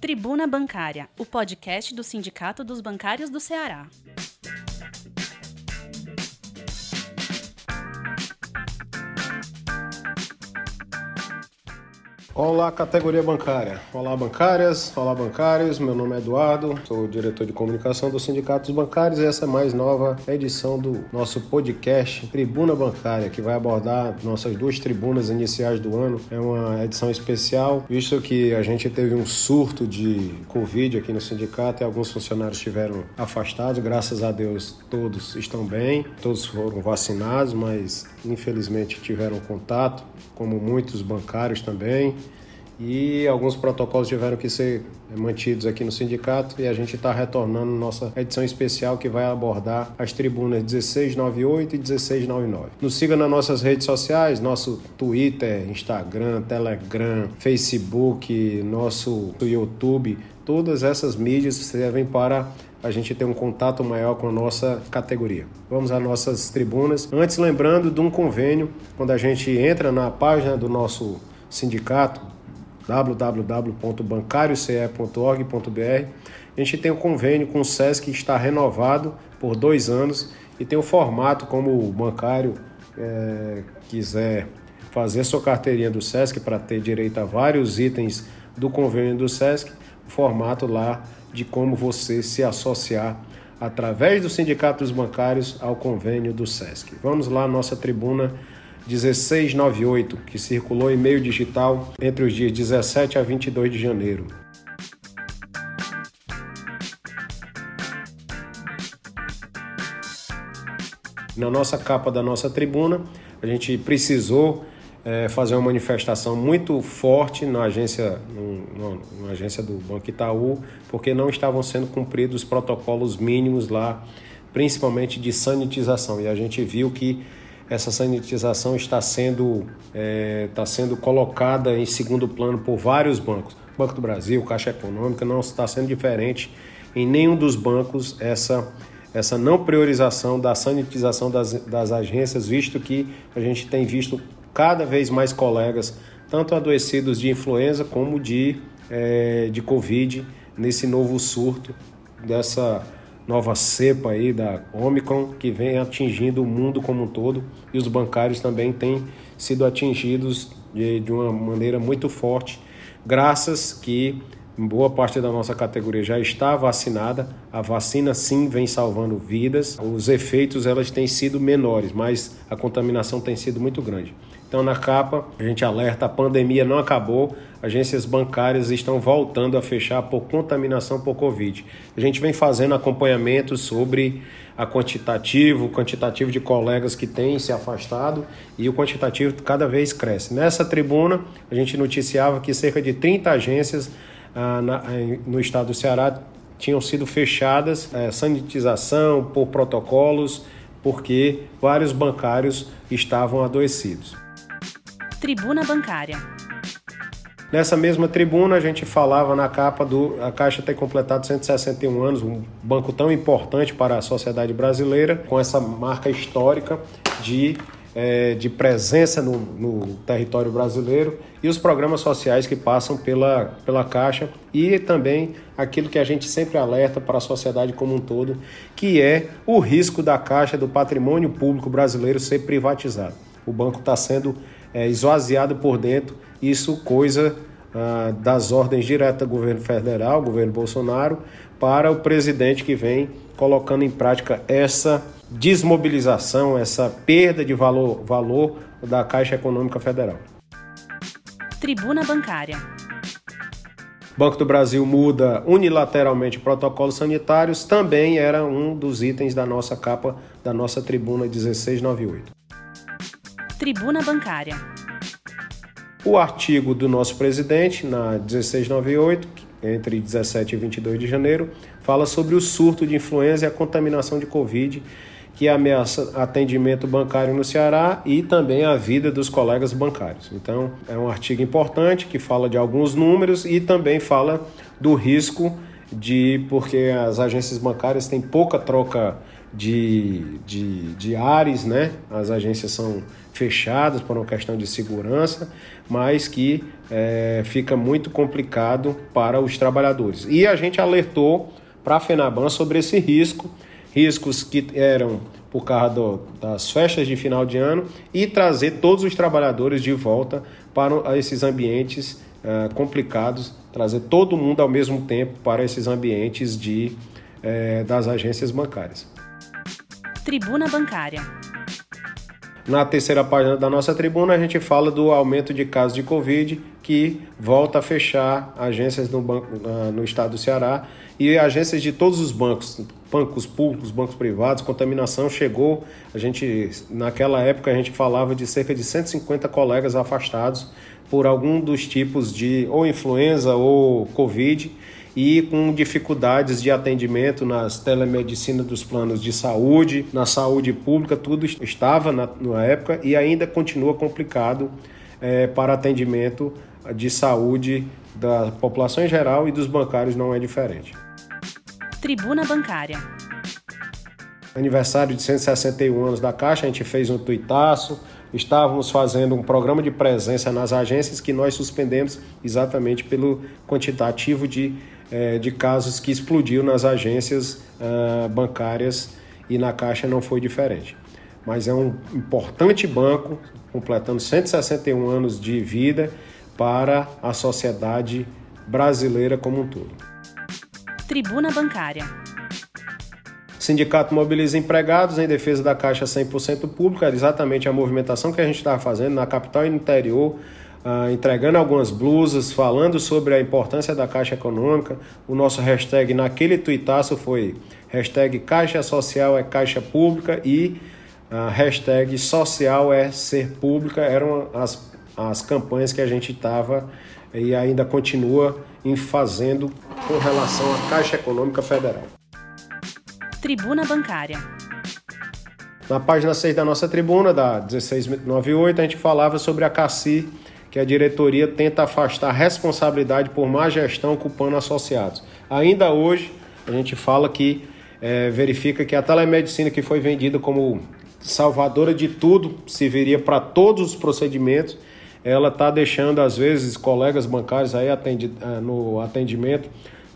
Tribuna Bancária, o podcast do Sindicato dos Bancários do Ceará. Olá, categoria bancária. Olá, bancárias. Olá, bancários. Meu nome é Eduardo, sou diretor de comunicação do Sindicato dos Bancários e essa é mais nova edição do nosso podcast Tribuna Bancária, que vai abordar nossas duas tribunas iniciais do ano. É uma edição especial, visto que a gente teve um surto de Covid aqui no sindicato e alguns funcionários estiveram afastados. Graças a Deus, todos estão bem, todos foram vacinados, mas infelizmente tiveram contato, como muitos bancários também e alguns protocolos tiveram que ser mantidos aqui no sindicato e a gente está retornando nossa edição especial que vai abordar as tribunas 1698 e 1699. Nos siga nas nossas redes sociais, nosso Twitter, Instagram, Telegram, Facebook, nosso YouTube, todas essas mídias servem para a gente ter um contato maior com a nossa categoria. Vamos às nossas tribunas. Antes, lembrando de um convênio, quando a gente entra na página do nosso sindicato, www.bancarioce.org.br. A gente tem um convênio com o SESC que está renovado por dois anos e tem o um formato como o bancário é, quiser fazer sua carteirinha do SESC para ter direito a vários itens do convênio do SESC, o formato lá de como você se associar através do Sindicato dos Bancários ao convênio do SESC. Vamos lá, nossa tribuna 1698, que circulou em meio digital entre os dias 17 a 22 de janeiro. Na nossa capa da nossa tribuna, a gente precisou é, fazer uma manifestação muito forte na agência, na agência do Banco Itaú, porque não estavam sendo cumpridos os protocolos mínimos lá, principalmente de sanitização. E a gente viu que essa sanitização está sendo, é, está sendo colocada em segundo plano por vários bancos. Banco do Brasil, Caixa Econômica, não está sendo diferente em nenhum dos bancos essa, essa não priorização da sanitização das, das agências, visto que a gente tem visto cada vez mais colegas, tanto adoecidos de influenza como de, é, de Covid, nesse novo surto dessa nova cepa aí da Omicron que vem atingindo o mundo como um todo e os bancários também têm sido atingidos de, de uma maneira muito forte, graças que boa parte da nossa categoria já está vacinada. A vacina sim vem salvando vidas. Os efeitos elas têm sido menores, mas a contaminação tem sido muito grande. Então, na capa, a gente alerta: a pandemia não acabou, agências bancárias estão voltando a fechar por contaminação por Covid. A gente vem fazendo acompanhamento sobre a quantitativo, o quantitativo de colegas que têm se afastado e o quantitativo cada vez cresce. Nessa tribuna, a gente noticiava que cerca de 30 agências ah, na, no estado do Ceará tinham sido fechadas, eh, sanitização por protocolos, porque vários bancários estavam adoecidos. Tribuna Bancária. Nessa mesma tribuna, a gente falava na capa do a Caixa ter completado 161 anos, um banco tão importante para a sociedade brasileira, com essa marca histórica de, é, de presença no, no território brasileiro e os programas sociais que passam pela, pela Caixa e também aquilo que a gente sempre alerta para a sociedade como um todo, que é o risco da Caixa, do patrimônio público brasileiro ser privatizado. O banco está sendo é, esvaziado por dentro, isso coisa ah, das ordens diretas do governo federal, governo Bolsonaro, para o presidente que vem colocando em prática essa desmobilização, essa perda de valor, valor da Caixa Econômica Federal. Tribuna Bancária. Banco do Brasil muda unilateralmente protocolos sanitários, também era um dos itens da nossa capa da nossa tribuna 1698. Tribuna Bancária. O artigo do nosso presidente, na 1698, entre 17 e 22 de janeiro, fala sobre o surto de influenza e a contaminação de Covid que ameaça atendimento bancário no Ceará e também a vida dos colegas bancários. Então, é um artigo importante que fala de alguns números e também fala do risco de, porque as agências bancárias têm pouca troca de, de, de ares, né? As agências são fechadas por uma questão de segurança, mas que é, fica muito complicado para os trabalhadores. E a gente alertou para a FENABAN sobre esse risco, riscos que eram por causa do, das festas de final de ano e trazer todos os trabalhadores de volta para esses ambientes uh, complicados, trazer todo mundo ao mesmo tempo para esses ambientes de, uh, das agências bancárias. Tribuna Bancária. Na terceira página da nossa tribuna, a gente fala do aumento de casos de Covid, que volta a fechar agências no, banco, no estado do Ceará e agências de todos os bancos, bancos públicos, bancos privados, contaminação chegou. A gente, naquela época, a gente falava de cerca de 150 colegas afastados por algum dos tipos de ou influenza ou Covid e com dificuldades de atendimento nas telemedicina dos planos de saúde, na saúde pública, tudo estava na, na época e ainda continua complicado é, para atendimento de saúde da população em geral e dos bancários não é diferente. Tribuna Bancária. Aniversário de 161 anos da Caixa, a gente fez um tuitaço, estávamos fazendo um programa de presença nas agências que nós suspendemos exatamente pelo quantitativo de é, de casos que explodiu nas agências uh, bancárias e na Caixa não foi diferente. Mas é um importante banco, completando 161 anos de vida para a sociedade brasileira como um todo. Tribuna Bancária. Sindicato mobiliza empregados em defesa da Caixa 100% pública, exatamente a movimentação que a gente estava fazendo na capital e no interior, Uh, entregando algumas blusas, falando sobre a importância da Caixa Econômica. O nosso hashtag naquele tuitaço foi hashtag Caixa Social é Caixa Pública e uh, hashtag Social é Ser Pública. Eram as, as campanhas que a gente estava e ainda continua em fazendo com relação à Caixa Econômica Federal. Tribuna Bancária. Na página 6 da nossa tribuna, da 1698, a gente falava sobre a CACI, que a diretoria tenta afastar responsabilidade por má gestão culpando associados. Ainda hoje, a gente fala que é, verifica que a telemedicina que foi vendida como salvadora de tudo, serviria para todos os procedimentos, ela está deixando, às vezes, colegas bancários aí atendi, é, no atendimento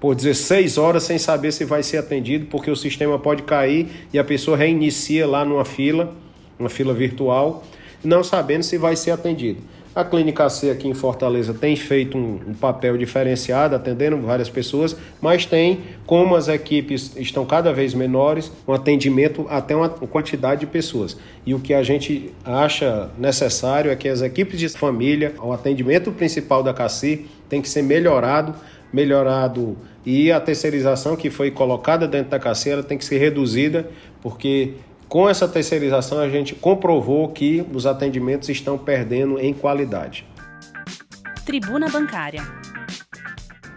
por 16 horas sem saber se vai ser atendido, porque o sistema pode cair e a pessoa reinicia lá numa fila, uma fila virtual, não sabendo se vai ser atendido. A Clínica C aqui em Fortaleza tem feito um, um, papel diferenciado, atendendo várias pessoas, mas tem, como as equipes estão cada vez menores, um atendimento até uma quantidade de pessoas. E o que a gente acha necessário é que as equipes de família, o atendimento principal da CACI tem que ser melhorado, melhorado e a terceirização que foi colocada dentro da CACI ela tem que ser reduzida, porque com essa terceirização, a gente comprovou que os atendimentos estão perdendo em qualidade. Tribuna Bancária.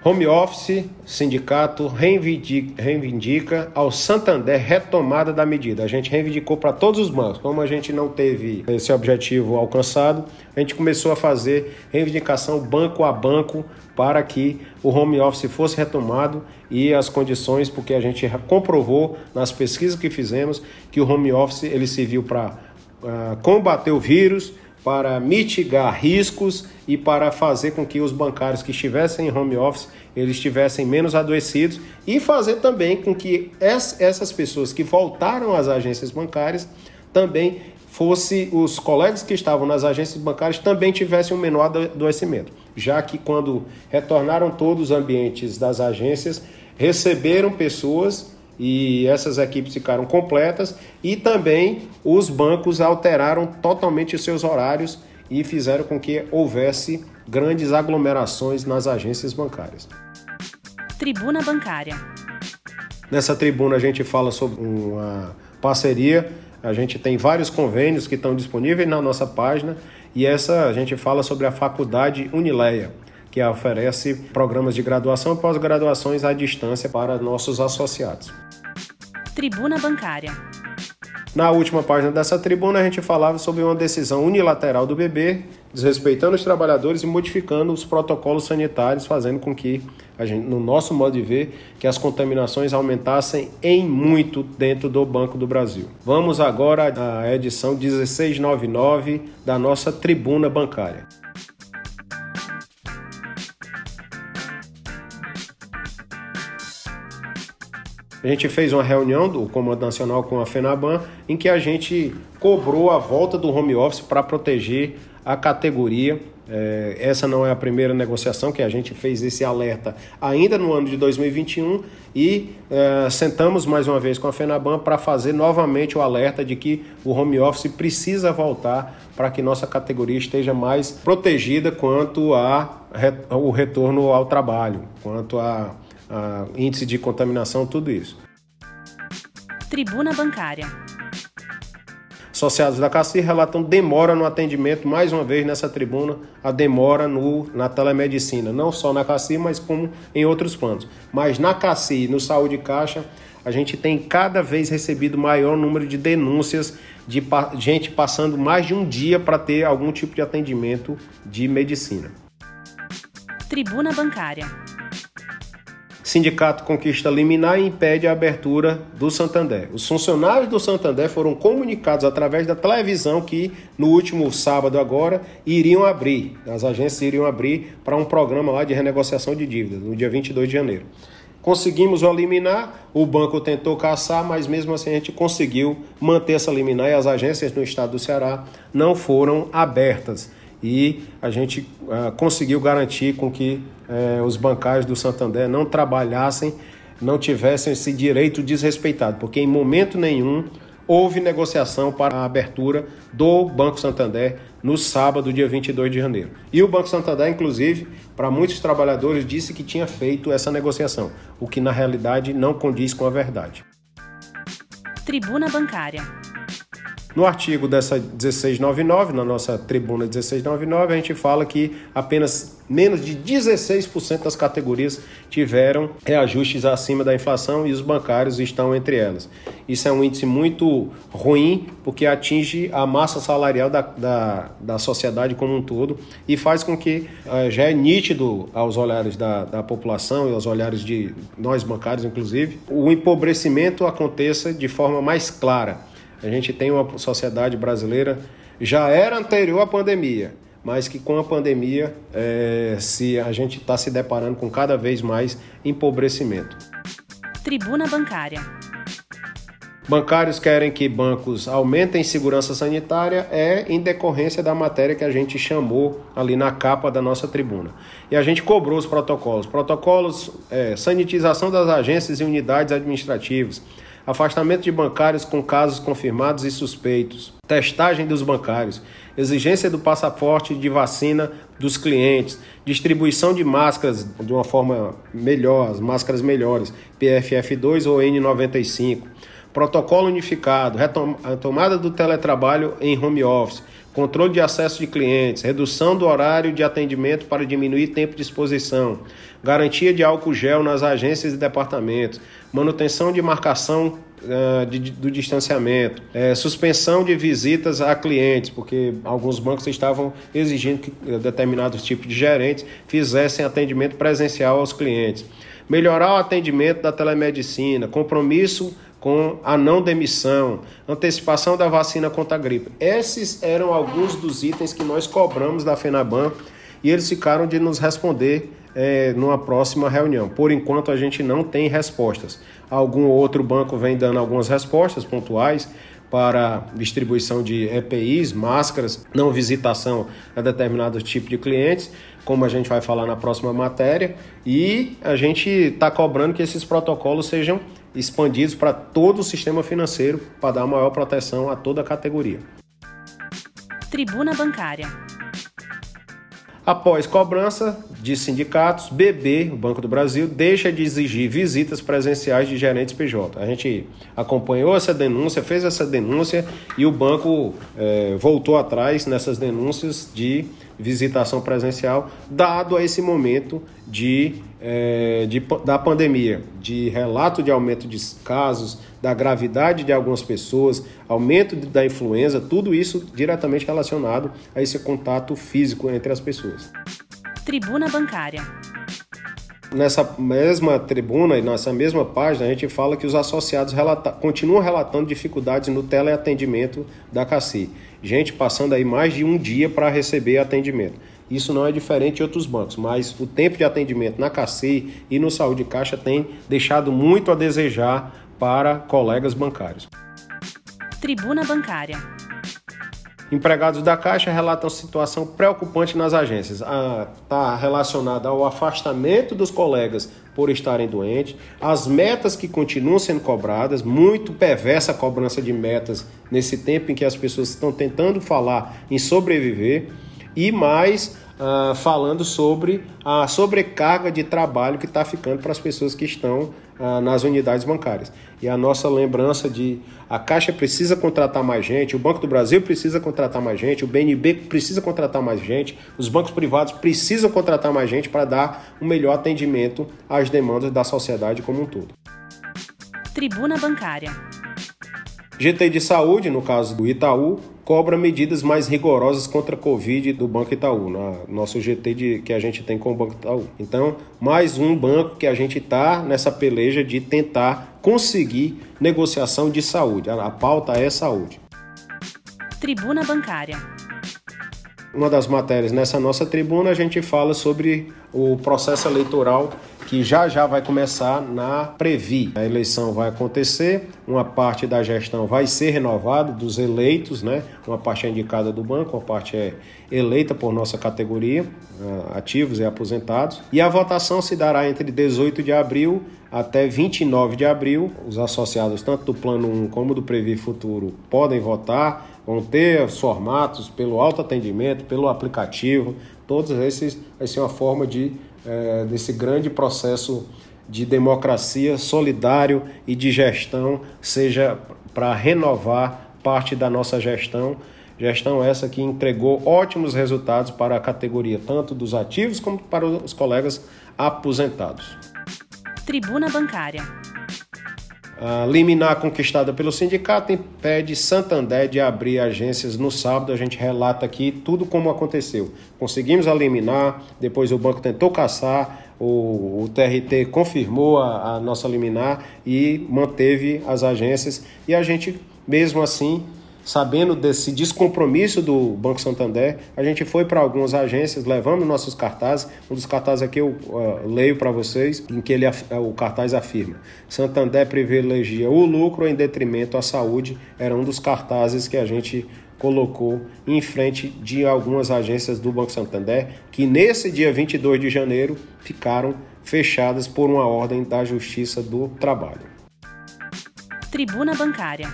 Home Office, sindicato reivindica, reivindica, ao Santander retomada da medida. A gente reivindicou para todos os bancos. Como a gente não teve esse objetivo alcançado, a gente começou a fazer reivindicação banco a banco para que o home office fosse retomado e as condições, porque a gente comprovou nas pesquisas que fizemos que o home office ele serviu para uh, combater o vírus, para mitigar riscos e para fazer com que os bancários que estivessem em home office eles estivessem menos adoecidos e fazer também com que essas pessoas que voltaram às agências bancárias também fosse os colegas que estavam nas agências bancárias também tivessem um menor adoecimento, já que quando retornaram todos os ambientes das agências, receberam pessoas e essas equipes ficaram completas e também os bancos alteraram totalmente os seus horários e fizeram com que houvesse grandes aglomerações nas agências bancárias. Tribuna Bancária. Nessa tribuna a gente fala sobre uma parceria, a gente tem vários convênios que estão disponíveis na nossa página e essa a gente fala sobre a faculdade Unileia que oferece programas de graduação e pós-graduações à distância para nossos associados. Tribuna Bancária. Na última página dessa tribuna, a gente falava sobre uma decisão unilateral do BB, desrespeitando os trabalhadores e modificando os protocolos sanitários, fazendo com que, a gente, no nosso modo de ver, que as contaminações aumentassem em muito dentro do Banco do Brasil. Vamos agora à edição 1699 da nossa tribuna bancária. A gente fez uma reunião do Comando Nacional com a FENABAN em que a gente cobrou a volta do home office para proteger a categoria. É, essa não é a primeira negociação que a gente fez esse alerta ainda no ano de 2021 e é, sentamos mais uma vez com a FENABAN para fazer novamente o alerta de que o home office precisa voltar para que nossa categoria esteja mais protegida quanto ao retorno ao trabalho, quanto a índice de contaminação, tudo isso. Tribuna Bancária. Associados da CACI relatam demora no atendimento, mais uma vez nessa tribuna, a demora no, na telemedicina, não só na CACI, mas como em outros planos. Mas na CACI, no Saúde Caixa, a gente tem cada vez recebido maior número de denúncias de gente passando mais de um dia para ter algum tipo de atendimento de medicina. Tribuna Bancária. Sindicato conquista liminar e impede a abertura do Santander. Os funcionários do Santander foram comunicados através da televisão que no último sábado agora iriam abrir, as agências iriam abrir para um programa lá de renegociação de dívidas, no dia 22 de janeiro. Conseguimos o liminar, o banco tentou caçar, mas mesmo assim a gente conseguiu manter essa liminar e as agências no estado do Ceará não foram abertas e a gente uh, conseguiu garantir com que uh, os bancários do Santander não trabalhassem, não tivessem esse direito desrespeitado, porque em momento nenhum houve negociação para a abertura do Banco Santander no sábado, dia 22 de janeiro. E o Banco Santander, inclusive, para muitos trabalhadores, disse que tinha feito essa negociação, o que na realidade não condiz com a verdade. Tribuna Bancária. No artigo dessa 1699, na nossa tribuna 1699, a gente fala que apenas menos de 16% das categorias tiveram reajustes acima da inflação e os bancários estão entre elas. Isso é um índice muito ruim, porque atinge a massa salarial da, da, da sociedade como um todo e faz com que uh, já é nítido aos olhares da, da população e aos olhares de nós bancários, inclusive, o empobrecimento aconteça de forma mais clara a gente tem uma sociedade brasileira, já era anterior à pandemia, mas que com a pandemia é, se a gente está se deparando com cada vez mais empobrecimento. Tribuna Bancária. Bancários querem que bancos aumentem segurança sanitária é em decorrência da matéria que a gente chamou ali na capa da nossa tribuna. E a gente cobrou os protocolos. Protocolos, é, sanitização das agências e unidades administrativas, afastamento de bancários com casos confirmados e suspeitos, testagem dos bancários, exigência do passaporte de vacina dos clientes, distribuição de máscaras de uma forma melhor, as máscaras melhores, PFF2 ou N95, protocolo unificado, retomada do teletrabalho em home office, controle de acesso de clientes, redução do horário de atendimento para diminuir tempo de exposição, garantia de álcool gel nas agências e departamentos, manutenção de marcação uh, de, do distanciamento, é, suspensão de visitas a clientes, porque alguns bancos estavam exigindo que uh, determinados tipos de gerentes fizessem atendimento presencial aos clientes. Melhorar o atendimento da telemedicina, compromisso com a não demissão, antecipação da vacina contra a gripe. Esses eram alguns dos itens que nós cobramos da FENABAN e eles ficaram de nos responder é, numa próxima reunião. Por enquanto, a gente não tem respostas. Algum outro banco vem dando algumas respostas pontuais para distribuição de EPIs, máscaras, não visitação a determinado tipo de clientes, como a gente vai falar na próxima matéria, e a gente está cobrando que esses protocolos sejam expandidos para todo o sistema financeiro para dar maior proteção a toda a categoria. Tribuna Bancária. Após cobrança de sindicatos, BB, o Banco do Brasil, deixa de exigir visitas presenciais de gerentes PJ. A gente acompanhou essa denúncia, fez essa denúncia e o banco é, voltou atrás nessas denúncias de visitação presencial, dado a esse momento de, é, de, da pandemia, de relato de aumento de casos, da gravidade de algumas pessoas, aumento da influenza, tudo isso diretamente relacionado a esse contato físico entre as pessoas. Tribuna Bancária. Nessa mesma tribuna e nessa mesma página, a gente fala que os associados relata continuam relatando dificuldades no teleatendimento da CACI. Gente passando aí mais de um dia para receber atendimento. Isso não é diferente de outros bancos, mas o tempo de atendimento na CACI e no Saúde Caixa tem deixado muito a desejar para colegas bancários. Tribuna Bancária. Empregados da Caixa relatam situação preocupante nas agências. Está ah, relacionada ao afastamento dos colegas por estarem doentes, as metas que continuam sendo cobradas, muito perversa a cobrança de metas nesse tempo em que as pessoas estão tentando falar em sobreviver, e mais uh, falando sobre a sobrecarga de trabalho que está ficando para as pessoas que estão uh, nas unidades bancárias. E a nossa lembrança de a Caixa precisa contratar mais gente, o Banco do Brasil precisa contratar mais gente, o BNB precisa contratar mais gente, os bancos privados precisam contratar mais gente para dar um melhor atendimento às demandas da sociedade como um todo. Tribuna Bancária. GT de Saúde, no caso do Itaú, cobra medidas mais rigorosas contra a Covid do Banco Itaú, no nosso GT de, que a gente tem com o Banco Itaú. Então, mais um banco que a gente está nessa peleja de tentar conseguir negociação de saúde. A, a pauta é saúde. Tribuna Bancária. Uma das matérias nessa nossa tribuna a gente fala sobre o processo eleitoral que já já vai começar na Previ. A eleição vai acontecer, uma parte da gestão vai ser renovada dos eleitos, né? Uma parte é indicada do banco, uma parte é eleita por nossa categoria, ah, ativos e aposentados. E a votação se dará entre 18 de abril até 29 de abril. Os associados tanto do Plano 1 como do Previ Futuro podem votar, vão ter os formatos pelo autoatendimento, pelo aplicativo. Todos esses vai ser uma forma de é, desse grande processo de democracia solidário e de gestão, seja para renovar parte da nossa gestão. Gestão essa que entregou ótimos resultados para a categoria, tanto dos ativos como para os colegas aposentados. Tribuna Bancária. A liminar conquistada pelo sindicato impede Santander de abrir agências no sábado. A gente relata aqui tudo como aconteceu. Conseguimos eliminar, depois o banco tentou caçar, o, o TRT confirmou a, a nossa liminar e manteve as agências. E a gente, mesmo assim, sabendo desse descompromisso do Banco Santander, a gente foi para algumas agências, levamos nossos cartazes. Um dos cartazes aqui eu uh, leio para vocês, em que ele, o cartaz afirma: Santander privilegia o lucro em detrimento à saúde. Era um dos cartazes que a gente colocou em frente de algumas agências do Banco Santander, que nesse dia 22 de janeiro ficaram fechadas por uma ordem da Justiça do Trabalho. Tribuna Bancária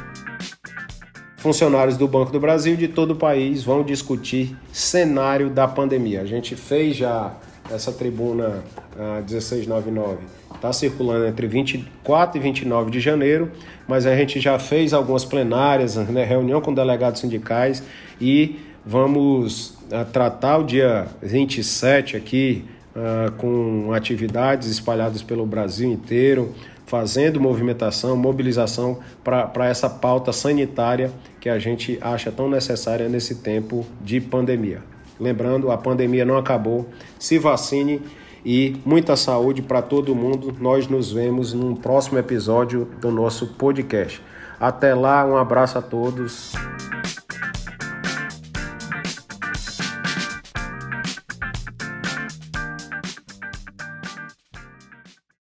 funcionários do Banco do Brasil de todo o país vão discutir cenário da pandemia. A gente fez já essa tribuna uh, 1699, está circulando entre 24 e 29 de janeiro, mas a gente já fez algumas plenárias, né, reunião com delegados sindicais e vamos uh, tratar o dia 27 aqui uh, com atividades espalhadas pelo Brasil inteiro, fazendo movimentação, mobilização para essa pauta sanitária que a gente acha tão necessária nesse tempo de pandemia. Lembrando, a pandemia não acabou. Se vacine e muita saúde para todo mundo. Nós nos vemos num próximo episódio do nosso podcast. Até lá, um abraço a todos.